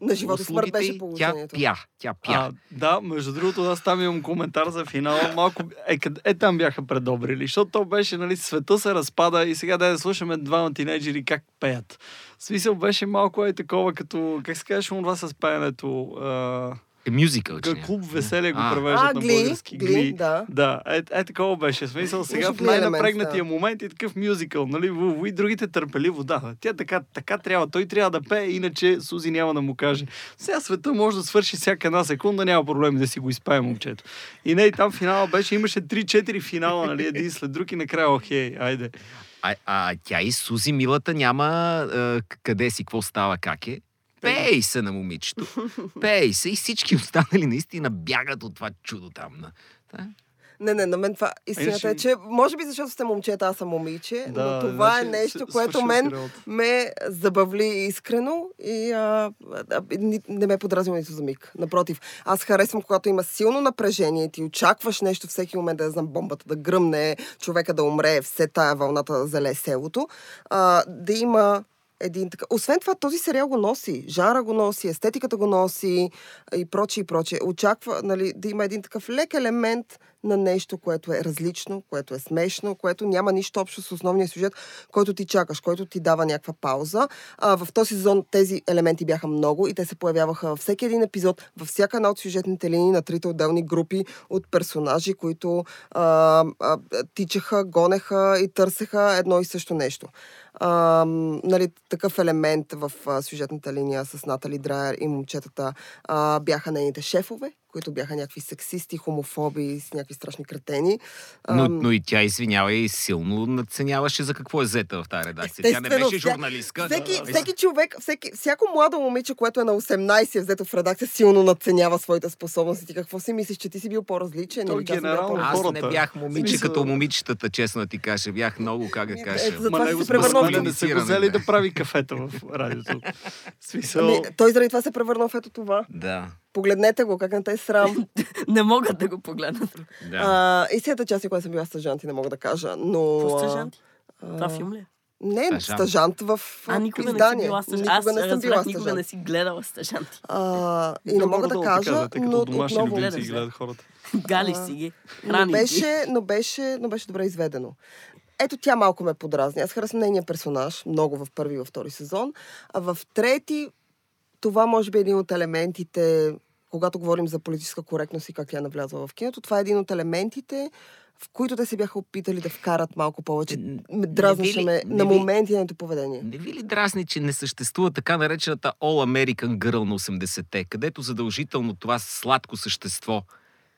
На живота смърт беше й, тя положението. пя, тя пя. А, да, между другото, аз там имам коментар за финала. Малко, е, е там бяха предобрили, защото то беше, нали, света се разпада и сега да слушаме двама тинейджери как пеят. В смисъл беше малко е такова, като, как се казваше това с пеенето? А, Е, мюзикъл, че клуб веселие го превеждат на Гли, български. Гли, да. Да, е, е такова беше. Смисъл сега в Гли най-напрегнатия да. момент и такъв мюзикъл, нали? В, в, и другите търпеливо, да. Тя така, така трябва, той трябва да пее, иначе Сузи няма да му каже. Сега света може да свърши всяка една секунда, няма проблем да си го изпее момчето. И не, и там финала беше, имаше 3-4 финала, нали? Един след друг и накрая, охей, айде. А, а тя и Сузи Милата няма а, къде си, какво става, как е. Пей се на момичето. Пей се и всички останали наистина бягат от това чудо там. На. Да. Не, не, на мен това истината е, че може би защото сте момчета, аз съм момиче, но това е значи, нещо, с- което мен ме забавли искрено и а, а, ни- не ме подразни нито за миг. Напротив, аз харесвам, когато има силно напрежение и ти очакваш нещо всеки момент, да я знам, бомбата да гръмне, човека да умре, все тая вълната да зале селото, а, да има един така. Освен това, този сериал го носи. Жара го носи, естетиката го носи и прочее, и прочее. Очаква нали, да има един такъв лек елемент на нещо, което е различно, което е смешно, което няма нищо общо с основния сюжет, който ти чакаш, който ти дава някаква пауза. А, в този сезон тези елементи бяха много и те се появяваха във всеки един епизод, във всяка една от сюжетните линии на трите отделни групи от персонажи, които а, а, тичаха, гонеха и търсеха едно и също нещо. А, нали, такъв елемент в а, сюжетната линия с Натали Драйер и момчетата а, бяха нейните шефове, които бяха някакви сексисти, хомофоби, с някакви страшни кретени. Но, но и тя, извинява, и силно наценяваше за какво е взета в тази редакция. Тя не беше журналистка. Всеки, Да, да. всеки човек, всеки, всяко младо момиче, което е на 18 е взето в редакция, силно надценява своите способности. Ти какво си мислиш, че ти си бил по-различен? Той или че аз? Аз не хората. бях момиче Смисъл- като момичетата, честно да ти кажа. Бях много, как да Еми, кажа. ето, затова него се с превърнал в Маскален не са го взели да прави кафета в радиото. Смисъл... Ами, той заради това се превърнал в ето това. Да, Погледнете го, как не те е срам. Не могат да го погледнат. да. а, истината част, когато съм била стъжант и не мога да кажа, но... Какво Това филм ли? е? Не, Стъжант. стъжант в А, никога не си издание. била. Никога Аз не съм била никога стъжант. не си гледала стъжанти. А, и не мога да кажа, така, тъй но като домашни отново... се. гледат хората. Галиш си ги. Но Храни беше, но, беше, но беше добре изведено. Ето тя малко ме подразни. Аз харесвам нейния персонаж много в първи и във втори сезон. А в трети, това може би е един от елементите, когато говорим за политическа коректност и как тя навлязла в киното, това е един от елементите, в които те се бяха опитали да вкарат малко повече. Н- Ме на моменти нейното поведение. Не ви ли дразни, че не съществува така наречената All American Girl на 80-те, където задължително това сладко същество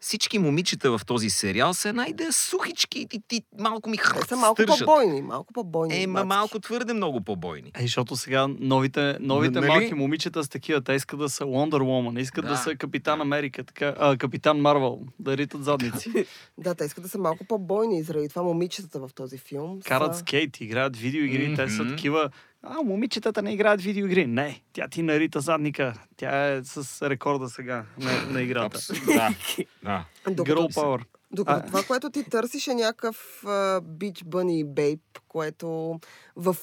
всички момичета в този сериал са една идея сухички и ти малко ми Те хръст, са малко стържат. по-бойни, малко по-бойни. Ема мацки. малко твърде много по-бойни. Е, защото сега новите, новите Нали? малки момичета с такива, те искат да са Wonder Woman, искат да, Да. са Капитан Америка, така, а, Капитан Марвел, да ритат задници. Да, те искат да са малко по-бойни. и Заради това момичетата в този филм Карат са... скейт, играят видеоигри, те са такива. А, момичетата не играят видеоигри. Не, тя ти нарита задника. Тя е с рекорда сега на, на играта. Абс- да, да. Докато, Girl Power. докато А- това, което ти търсиш е някакъв бич бъни бейб, което в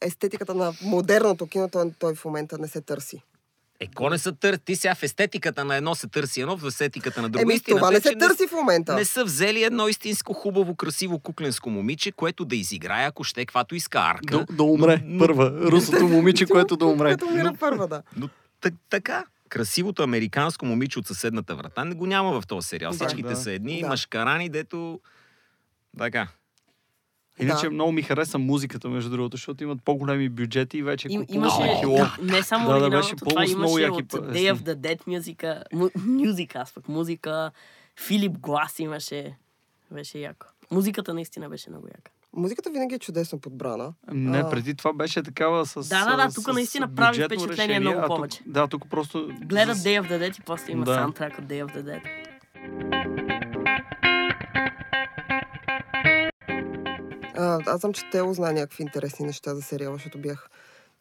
естетиката на модерното кино той, той в момента не се търси. Е, ко не са тър... Ти сега в естетиката на едно се търси едно, в естетиката на друго. Еми, Истината това е, не се че търси в момента. Не са взели едно истинско, хубаво, красиво кукленско момиче, което да изиграе, ако ще, каквато иска арка. Да, да умре Но- първа. Русото момиче, което да умре. Като умира първа, да. Но так, така, красивото американско момиче от съседната врата не го няма в този сериал. Да. Всичките Да. са едни Да. машкарани, дето... Така. Иначе Да. много ми хареса музиката, между другото, защото имат по-големи бюджети и вече Им, имаше, да, не само Да, да, беше това имаше яки от песни. Day of the Dead музика, му, музика, аз пък музика, Филип Глас имаше, беше яко. Музиката наистина беше много яка. Музиката винаги е чудесно подбрана. Не, А. преди това беше такава с. Да, да, да, тук наистина прави впечатление решение, много а тук- повече. Да, тук просто. Гледат Day of the Dead и после има Да. саундтрак от Day of the Dead. Аз съм четела, знае някакви интересни неща за сериала, защото бях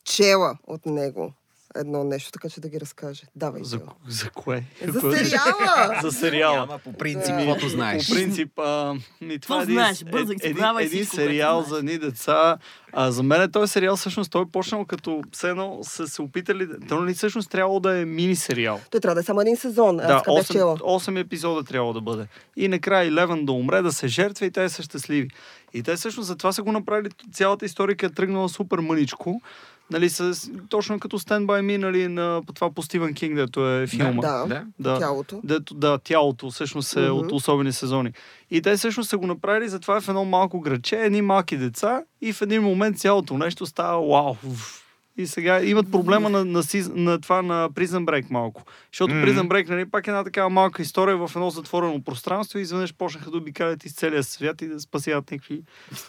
чела от него едно нещо, така че да ги разкаже. Давай. За, за кое? За сериала! За сериала. Ама по принцип, Да. каквото знаеш. По принцип, а, и това е един, знаеш? Бързо е- един, един всичко, което сериал за едни деца. А, за мен този сериал всъщност той е почнал като все едно са се опитали. Той нали всъщност трябвало да е мини сериал. Той трябва да е само един сезон. Да, така бях 8, чела. 8 епизода трябва да бъде. И накрая Левен да умре, да се жертва и те са щастливи. И те всъщност за това са го направили. Цялата историка е тръгнала супер мъничко. Нали, с, точно като Stand By Me, нали, на по това по Стивен Кинг, дето е филма. Да, Да. да. тялото. Дето, да, тялото всъщност е Мгм. от особени сезони. И те всъщност са го направили затова в едно малко градче, едни малки деца и в един момент цялото нещо става вау. И сега имат проблема на, на, на това на Prison Break малко. Защото Мгм. Prison Break, нали, пак е една такава малка история в едно затворено пространство и изведнъж почнаха да обикалят из целия свят и да спасяват някакви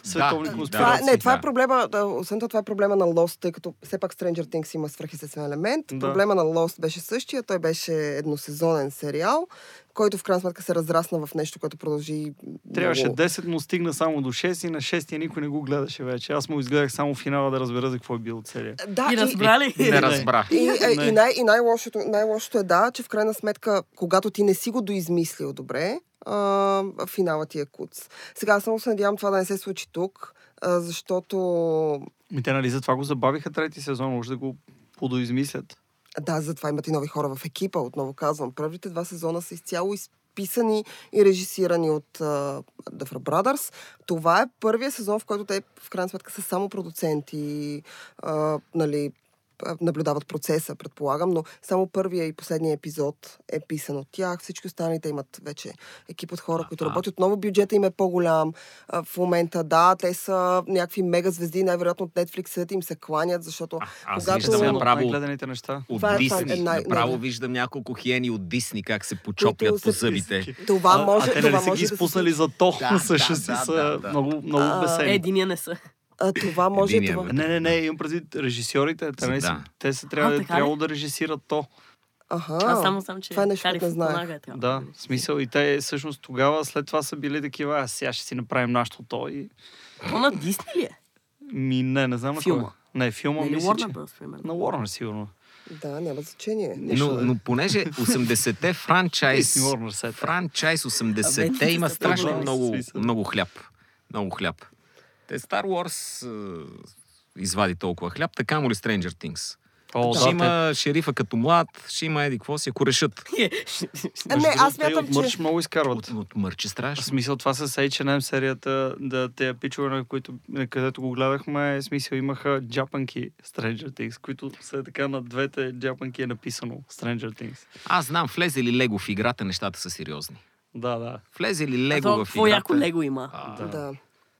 световни Да, конспирации. не, това да. е проблема, да, освен това, това е проблема на Lost, тъй като все пак Stranger Things има свръхестествен елемент. Да. Проблема на Lost беше същия, той беше едносезонен сериал, който в крайна сметка се разрасна в нещо, което продължи Трябваше много. 10, но стигна само до 6 и на 6 никой не го гледаше вече. Аз му изгледах само финала да разбера за какво е бил целия. Да, И и, разбрали? Не разбра. и, и, Не. и, най- и най-лошото, най-лошото е да, че в крайна сметка, когато ти не си го доизмислил добре, а, финалът ти е куц. Сега само се надявам това да не се случи тук, а, защото Ми те нали затова го забавиха трети сезон, може да го подоизмислят. Да, затова имат и нови хора в екипа, отново казвам. Първите два сезона са изцяло изписани и режисирани от uh, Duffer Brothers. Това е първия сезон, в който те в крайна сметка са само продуценти, uh, нали, наблюдават процеса, предполагам, но само първия и последния епизод е писан от тях. Всички останалите имат вече екип от хора, които А. работят. Отново бюджета им е по-голям. А, В момента, да, те са някакви мега звезди, най-вероятно от Netflix им се кланят, защото А, аз когато- виждам от направо най-гледаните неща. от Това е- е Дисни. най- Направо най- виждам няколко хиени от Дисни как се почоплят по зъбите. това а, може, а те това нали са може ги да се изпуснали за то, Да, всъщност да, си да, са да, да. много, много А, Е, единия не са. А, това може Единия това. бе. Не, не, не, имам предвид режисьорите. Те, не, са, да. те са трябва, А, така ли? трябвало да режисират то. Аха. Аз само знам, че това е нещо, не знаех. Трябва Да, в смисъл и те всъщност тогава след това са били такива, а сега ще си направим нашото то и... То на Дисни ли е? Ми, не, не знам на Филма. кой. Не, филма Или мисля, че... На Warner, сигурно. Да, няма значение. Но, да е. но понеже 80-те франчайз, франчайз Абе, 80-те ти има страшно много, много хляб. Много хляб. Те Star Wars е, извади толкова хляб, така му ли Stranger Things? О, ще да, има шерифа като млад, ще има еди какво си, ако решат. А, не, аз смятам, от мърч че... много изкарват. От, от мърче В страшно. смисъл това с H&M серията, да те пичове, на които, на където го гледахме, в смисъл имаха джапанки Stranger Things, които са така на двете джапанки е написано Stranger Things. Аз знам, влезе ли Лего в играта, нещата са сериозни. Да, да. Влезе ли А Лего то, в какво яко играта? лего има? А, Да. Да.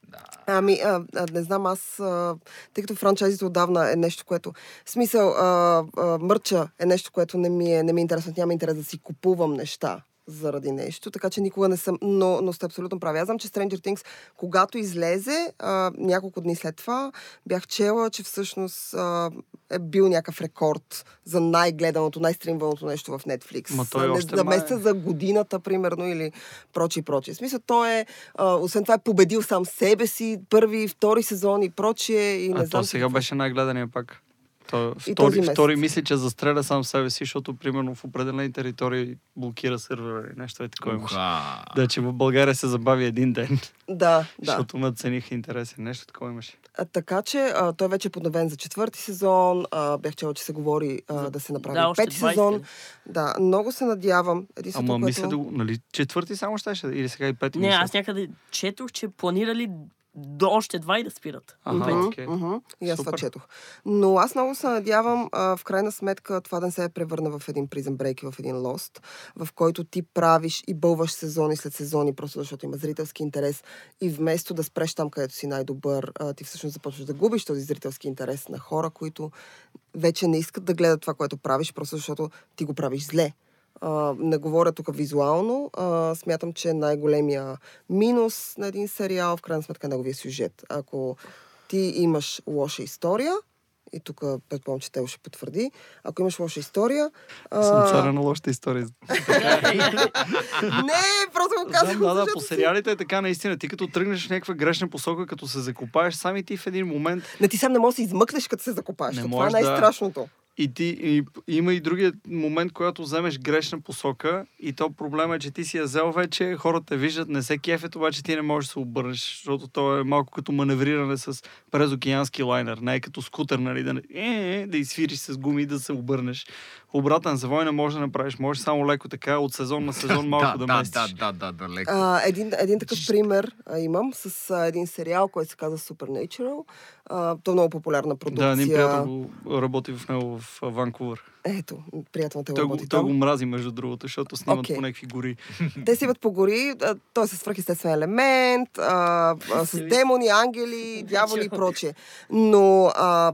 Да. Ами, а, а, не знам, аз, а, тъй като франчайзите отдавна е нещо, което... В смисъл, а, а, мърча е нещо, което не ми е, не ми е интересно. Няма интерес да си купувам неща заради нещо, така че никога не съм... Но, но сте абсолютно прави. Аз знам, че Stranger Things, когато излезе, а, няколко дни след това, бях чела, че всъщност а, е бил някакъв рекорд за най-гледаното, най-стримваното нещо в Netflix. Ма той не, още за май- месеца за годината, примерно, или прочие, прочие. В смисъл, той е, а, освен това, е победил сам себе си, първи, втори сезон и прочие. И не А знам то сега какво. беше най-гледания пак. То, И този втори, месец. втори мисли, че застреля сам себе си, защото примерно в определени територии блокира сервера или нещо е такова. Уха. Да, че в България се забави един ден, Да, да. защото надцениха интереси. Нещо такова имаше. А, така че а, той вече е подновен за четвърти сезон. А, бях чела, че се говори а, За- да се направи да, пети 20. сезон. Да, много се надявам. Единственото, Ама което... мисля да го... Нали, четвърти само щеше? Или сега и пети Не, мисля? аз някъде четох, че планирали до още два и да спират. Окей. мгм. И аз това четох. Но аз много се надявам, а, в крайна сметка, това да не се превърне в един Prison Break и в един Lost, в който ти правиш и бълваш сезони след сезони, просто защото има зрителски интерес. И вместо да спреш там, където си най-добър, а, ти всъщност започваш да губиш този зрителски интерес на хора, които вече не искат да гледат това, което правиш, просто защото ти го правиш зле. А, не говоря тук визуално. А, смятам, че най-големия минус на един сериал, в крайна сметка, е неговия сюжет. Ако ти имаш лоша история, и тук предполагам, че те ще потвърди, ако имаш лоша история... Съм царя на лошата история. Не, просто го казвам. Да, да, по сериалите е така наистина. Ти като тръгнеш в някаква грешна посока, като се закопаеш, сами ти в един момент Не, ти сам не можеш да се измъкнеш, като се закопаш. Не това е най-страшното. И, ти, и, има и другия момент, когато вземеш грешна посока и то проблема е, че ти си я взел вече, хората виждат, не се кефят, обаче ти не можеш да се обърнеш, защото то е малко като маневриране с през океански лайнер, не е като скутер, нали, да, е, е, да изсвириш с гуми и да се обърнеш. Обратен завой не можеш да направиш, можеш само леко така от сезон на сезон малко да, да, местиш. да, да, да, да, леко. А, един, един такъв пример а, имам с а, един сериал, който се казва Supernatural. А, то е много популярна продукция. Да, един приятел работи в него в Ванкувър. Ето, приятел те работи той го мрази, между другото, защото снимат Окей. по някакви гори. Те си идват по гори, той е със свръхестествен елемент, а, а, с демони, ангели, дяволи и прочие. Но а,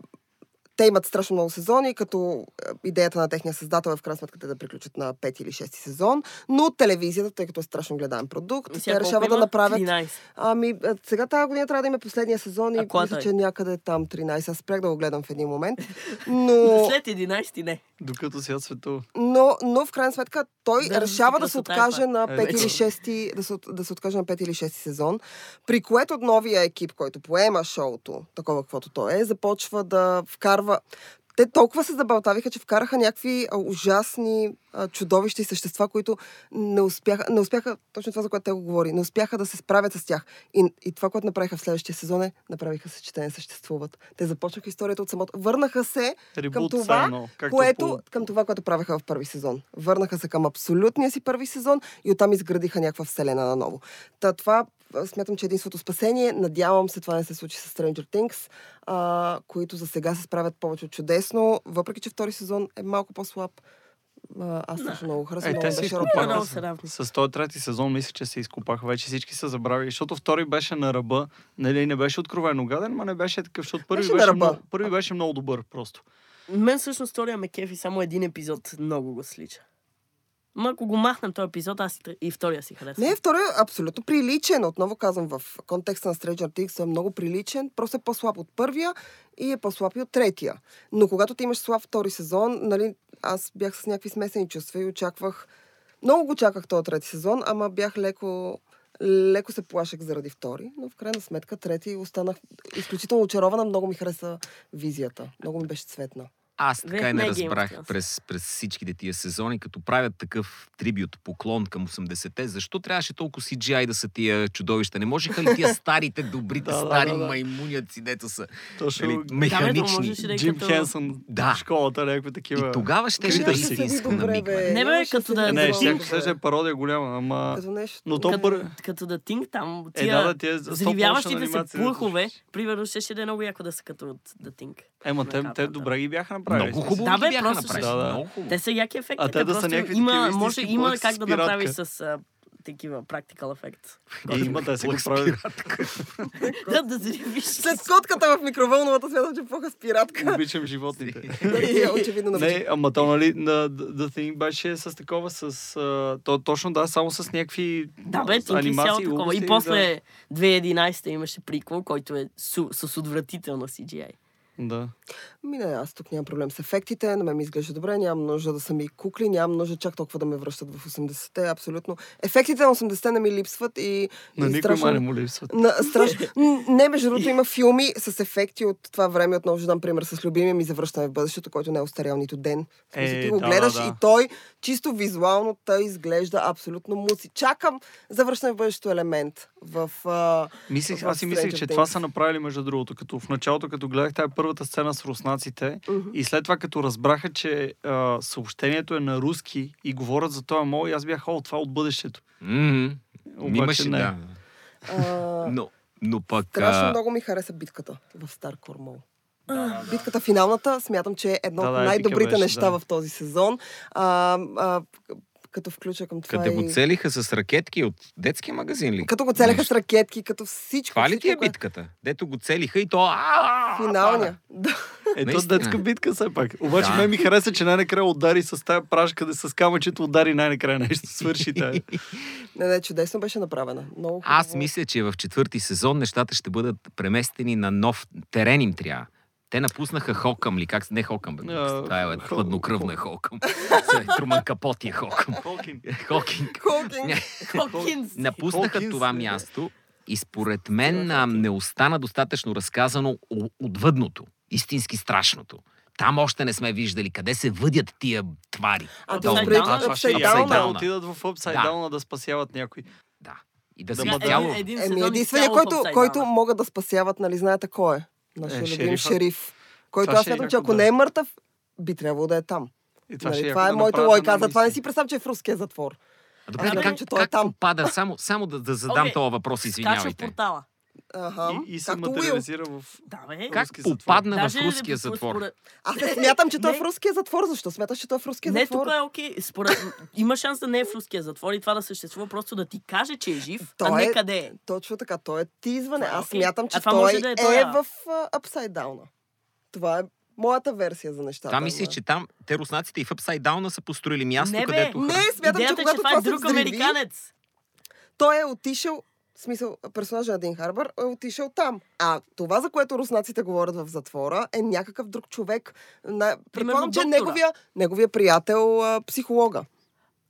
те имат страшно много сезони, като а, идеята на техния създател е в крайна сметка те да приключат на пети или шести сезон, но телевизията, тъй като е страшно гледаем продукт, те Сега решават да направят... 13. Ами, а, сега тази година трябва да има последния сезон и мисля, е? че някъде там 13. Аз спрях да го гледам в един момент. Но, След 11 не. Докато свят светува. но, но в крайна сметка той Да, решава да се е откаже на Е, пети или вече. шести, да се, да се откаже на пети или шести сезон, при което новия екип, който поема шоуто, такова каквото то е, започва да вкарва те толкова се забълтавиха, че вкараха някакви а, ужасни а, чудовища и същества, които не успяха, не успяха, точно това, за което те го говори, не успяха да се справят с тях. И, и това, което направиха в следващия сезон е, направиха се, че те не съществуват. Те започнаха историята от самото. Върнаха се към Ребут все това, едно, което, по- към това, което правеха в първи сезон. Върнаха се към абсолютния си първи сезон и оттам изградиха някаква вселена на ново. Та това смятам, че е единството спасение. Надявам се това не се случи с Stranger Things, а, които за сега се справят повече от чудесно, въпреки че втори сезон е малко по-слаб. А, аз страшно много харесвам. Е, те се. Много с-. С този трети сезон мисля, че се изкопаха. Вече всички са забравили, защото втори беше на ръба. Нали, не беше откровено гаден, но не беше такъв, защото първи Беше беше, на ръба. много, първи беше много добър просто. Мен всъщност втория ме кефи само един епизод много го слича. Ма ако го махнем този епизод, аз и, втория си харесвам. Не, втория е абсолютно приличен. Отново казвам, в контекста на Stranger Things е много приличен. Просто е по-слаб от първия и е по-слаб и от третия. Но когато ти имаш слаб втори сезон, нали, аз бях с някакви смесени чувства и очаквах... Много го чаках този трети сезон, ама бях леко леко се плашех заради втори, но в крайна сметка трети останах изключително очарована. Много ми хареса визията. Много ми беше цветна. Аз така и не разбрах през, през всичките тия сезони, като правят такъв трибют, поклон към 80-те, защо трябваше толкова CGI да са тия чудовища? Не можеха ли тия старите, добрите, Да, да, стари да, да. маймуняци, дето са Точно нали, Да, механични? да е Джим като... Хенсън Да. в школата, някакви такива. И тогава ще да е Нямаше се види истинско добре, бе. Не, бе, като да е Не, ще Тинг. се е пародия голяма, ама... Но то Като, бър... като да Тинг там, Е, тия да, да, взривяващите се плъхове, примерно, ще, ще да е много яко да са като The Thing. Ема, те, добре ги бяха направили. Много хубаво Да, бе, бяха просто направили. Да, да. Много хубаво. Те са яки ефекти. А те да са някакви има, такива може, има как с да направиш с а, такива practical ефект. И има да се спиратка. да, да се виж. След котката в микровълновата смятам, че плаха спиратка. Обичам животните. Да, е очевидно Не, ама то, нали, на The Thing беше с такова, с... То, точно да, само с някакви Да, бе, анимации, И после 2011 имаше приквел, който е с отвратително CGI. Да. Ми не, аз тук нямам проблем с ефектите, на мен ми изглежда добре, нямам нужда да са ми кукли, нямам нужда чак толкова да ме връщат в 80-те, абсолютно. Ефектите на 80-те не ми липсват и, На и никой страшно... не му липсват. На, страшно. Не, между другото, има филми с ефекти от това време. Отново ще дам пример с любимия ми завръщане в бъдещето, който не е остарял нито ден. Е, ти го да, гледаш да, да. и той чисто визуално той изглежда абсолютно муци. Чакам завръщане в бъдещето елемент в... А... Мислих, в аз си мислех, че това са направили между другото, като в началото, като гледах тази първата сцена с руснаците Мгм. и след това като разбраха, че а, съобщението е на руски и говорят за това мол, и аз бях, о, това от бъдещето. Мгм. Обаче Имаше, не. да. А... Но, но пък... Страшно а, много ми хареса битката в Стар Кормол. Битката финалната, смятам, че е едно Да, от да, епика най-добрите беше, неща да. в този сезон. А, а, като включа към това Къде и... го целиха с ракетки от детския магазин ли? Като го целяха Нещо. с ракетки, като всичко. Това ли ти е което- битката? Дето го целиха и то... а, Финалния. Да. Ето Наистина. детска битка все пак. Обаче Да. мен ми хареса, че най-накрая удари с тази прашка, да с камъчето удари най-накрая нещо, свърши тая. Не, не, чудесно беше направена. Много Аз мисля, че в четвърти сезон нещата ще бъдат преместени на нов терен им трябва. Те напуснаха Хокъм ли? Как? се- Не Хокъм, бе. А, Това е хладнокръвно е Хокъм. Се, Труман Капоти е Хокъм. Хокинг. Хокинс. Напуснаха това не. място и според мен не остана достатъчно разказано отвъдното, истински страшното. Там още не сме виждали къде се въдят тия твари. А е да да. отидат в Upside Да. Спасяват някой. Да. И да, Да, да. изцяло... един Еми, единственият, който, който могат да спасяват, нали, знаете кой е? Нашия Е, любим шериф. Който аз ще е смятам, че ако да. не е мъртъв, би трябвало да е там. И това, Нали, ще е това е да моята една затова не си представям, че е в руския затвор. А, Добре, Аз как, че той е как там. попада? Само, само да, да задам Окей. този въпрос, Скача в извинявайте. портала. Ага. И, и се Както Уил. материализира в... Да, бе. Как Руски затвор. попадна в Даже руския според- затвор? според- Аз не смятам, че той е в Не. руския затвор. Защо смяташ, че той е в руския Не, затвор? тук е окей. Според... Има шанс да не е в руския затвор и това да съществува, просто да ти каже, че е жив, Той а не е- къде е. Точно така, той е тизване. Това е Аз окей. смятам, че той да е е, той, в Upside Down. Това е моята версия за нещата. Това мислиш, че там те руснаците и в Upside Down са построили място, Не, бе. където... Не, смятам, Идеята че е, когато това това е друг взриви, американец. той е отишъл, в смисъл, персонажа на Дин Харбър е отишъл там. А това, за което руснаците говорят в затвора, е някакъв друг човек. На... Предполагам, че е неговия, неговия приятел, а, психолога.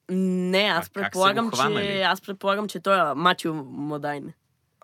Не, аз А предполагам, че, аз предполагам, че той е Матио Мадайн.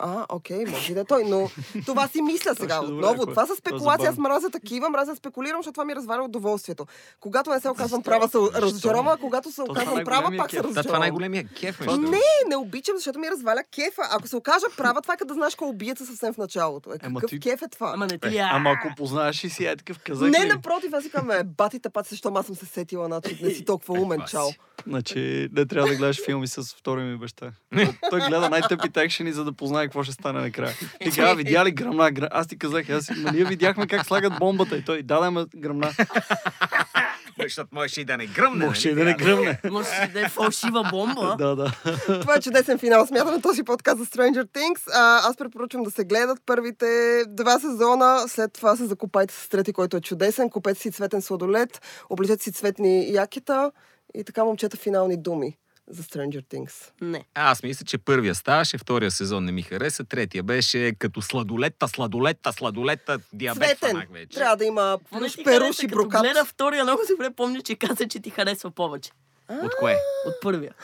А, окей, може да е той, но това си мисля сега е добре, отново. е. Това са е спекулации, аз мразя такива, мразя спекулирам, защото това ми разваля удоволствието. Когато не се оказвам права, се разочаровам, а когато се това оказвам е права, пак се. Да, това е разочаровам. най-големия кеф. Не, не обичам, защото ми разваля кефа. Ако се окажа права, това е като да знаеш кой е убиеца съвсем в началото. Е, какъв ти- кеф е това? Ама не ти Е, ама ако познаеш и си е такъв казах Не, напротив, аз си казвам, е, батите пати, защо аз съм се сетила, значи не си толкова умен, чао. Значи не трябва да гледаш филми с втория ми баща. Той- Той гледа най-тъпите екшени, за да познае какво ще стане накрая. И казва, видя ли гръмна? Гръм... Аз ти казах, аз, ма ние видяхме как слагат бомбата. И той, да, да, ме гръмна. Защото можеше и да не гръмне. Може и нали? да не гръмне. Може да е фалшива бомба. Да, да. Това е чудесен финал. Смятаме този подкаст за Stranger Things. А, аз препоръчвам да се гледат първите два сезона. След това се закупайте с трети, който е чудесен. Купете си цветен сладолет, обличете си цветни якета и така момчета финални думи за Stranger Things. Не. Аз мисля, че първия ставаше, втория сезон не ми хареса, третия беше като сладолета, сладолета, сладолета, диабет фанах вече. Трябва да има плюс перуш и Като брокат. гледа втория, много добре помня, че каза, че ти харесва повече От кое? от първия.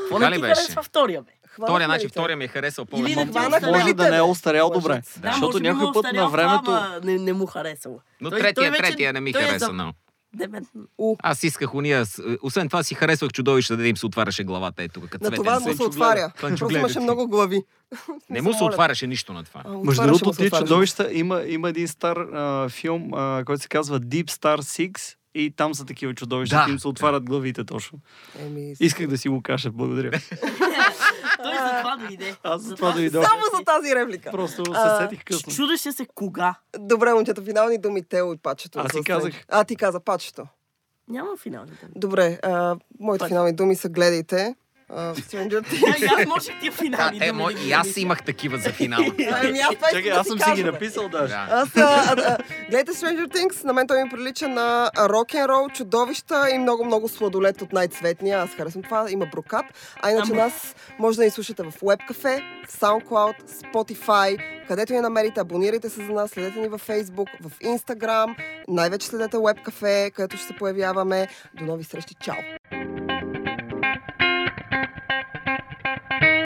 Какво не ти беше? харесва втория, бе? Хванахме Втория, значи втория ми е харесал Или повече. първия. остарял. Може да не е остарял добре. Да, Защото някой му път на времето... Не, не му харесало. Но Той- третия, той вече- третия не ми той е хареса за- много. Бе, У, Аз исках уния, е, освен това си харесвах чудовище, да им се отваряше главата, ето като на това му се отваря. Просто имаше много глави. Не му се отваряше нищо на това. Между другото, тия чудовища, има, има един стар а, филм, а, който се казва Deep Star 6 и там са такива чудовища, да, им се отварят главите точно. Еми, Исках да си го кажа, благодаря. за това дойде. Аз за това дойдох. Само за тази реплика. Просто се сетих късно. Чудеше се кога. Добре, момчета, финални думи, Тео и Пачето. Аз за казах. А, ти каза Пачето. Няма финални думи. Добре, а, моите Пак. финални думи са гледайте а, Stranger Things. Аз можех тия Да, финални е, да ги И аз имах такива за финал. Ами, Чакай, аз съм ти си ги написал даже. Аз, гледайте Stranger Things, на мен той ми прилича на рок-н-рол, чудовища и много-много сладолет от най-цветния. Аз харесвам това, има брокат. А иначе нас може да ни слушате в WebCafe, SoundCloud, Spotify, където ни намерите, абонирайте се за нас, следете ни във Facebook, в Instagram, най-вече следете WebCafe, където ще се появяваме. До нови срещи, чао!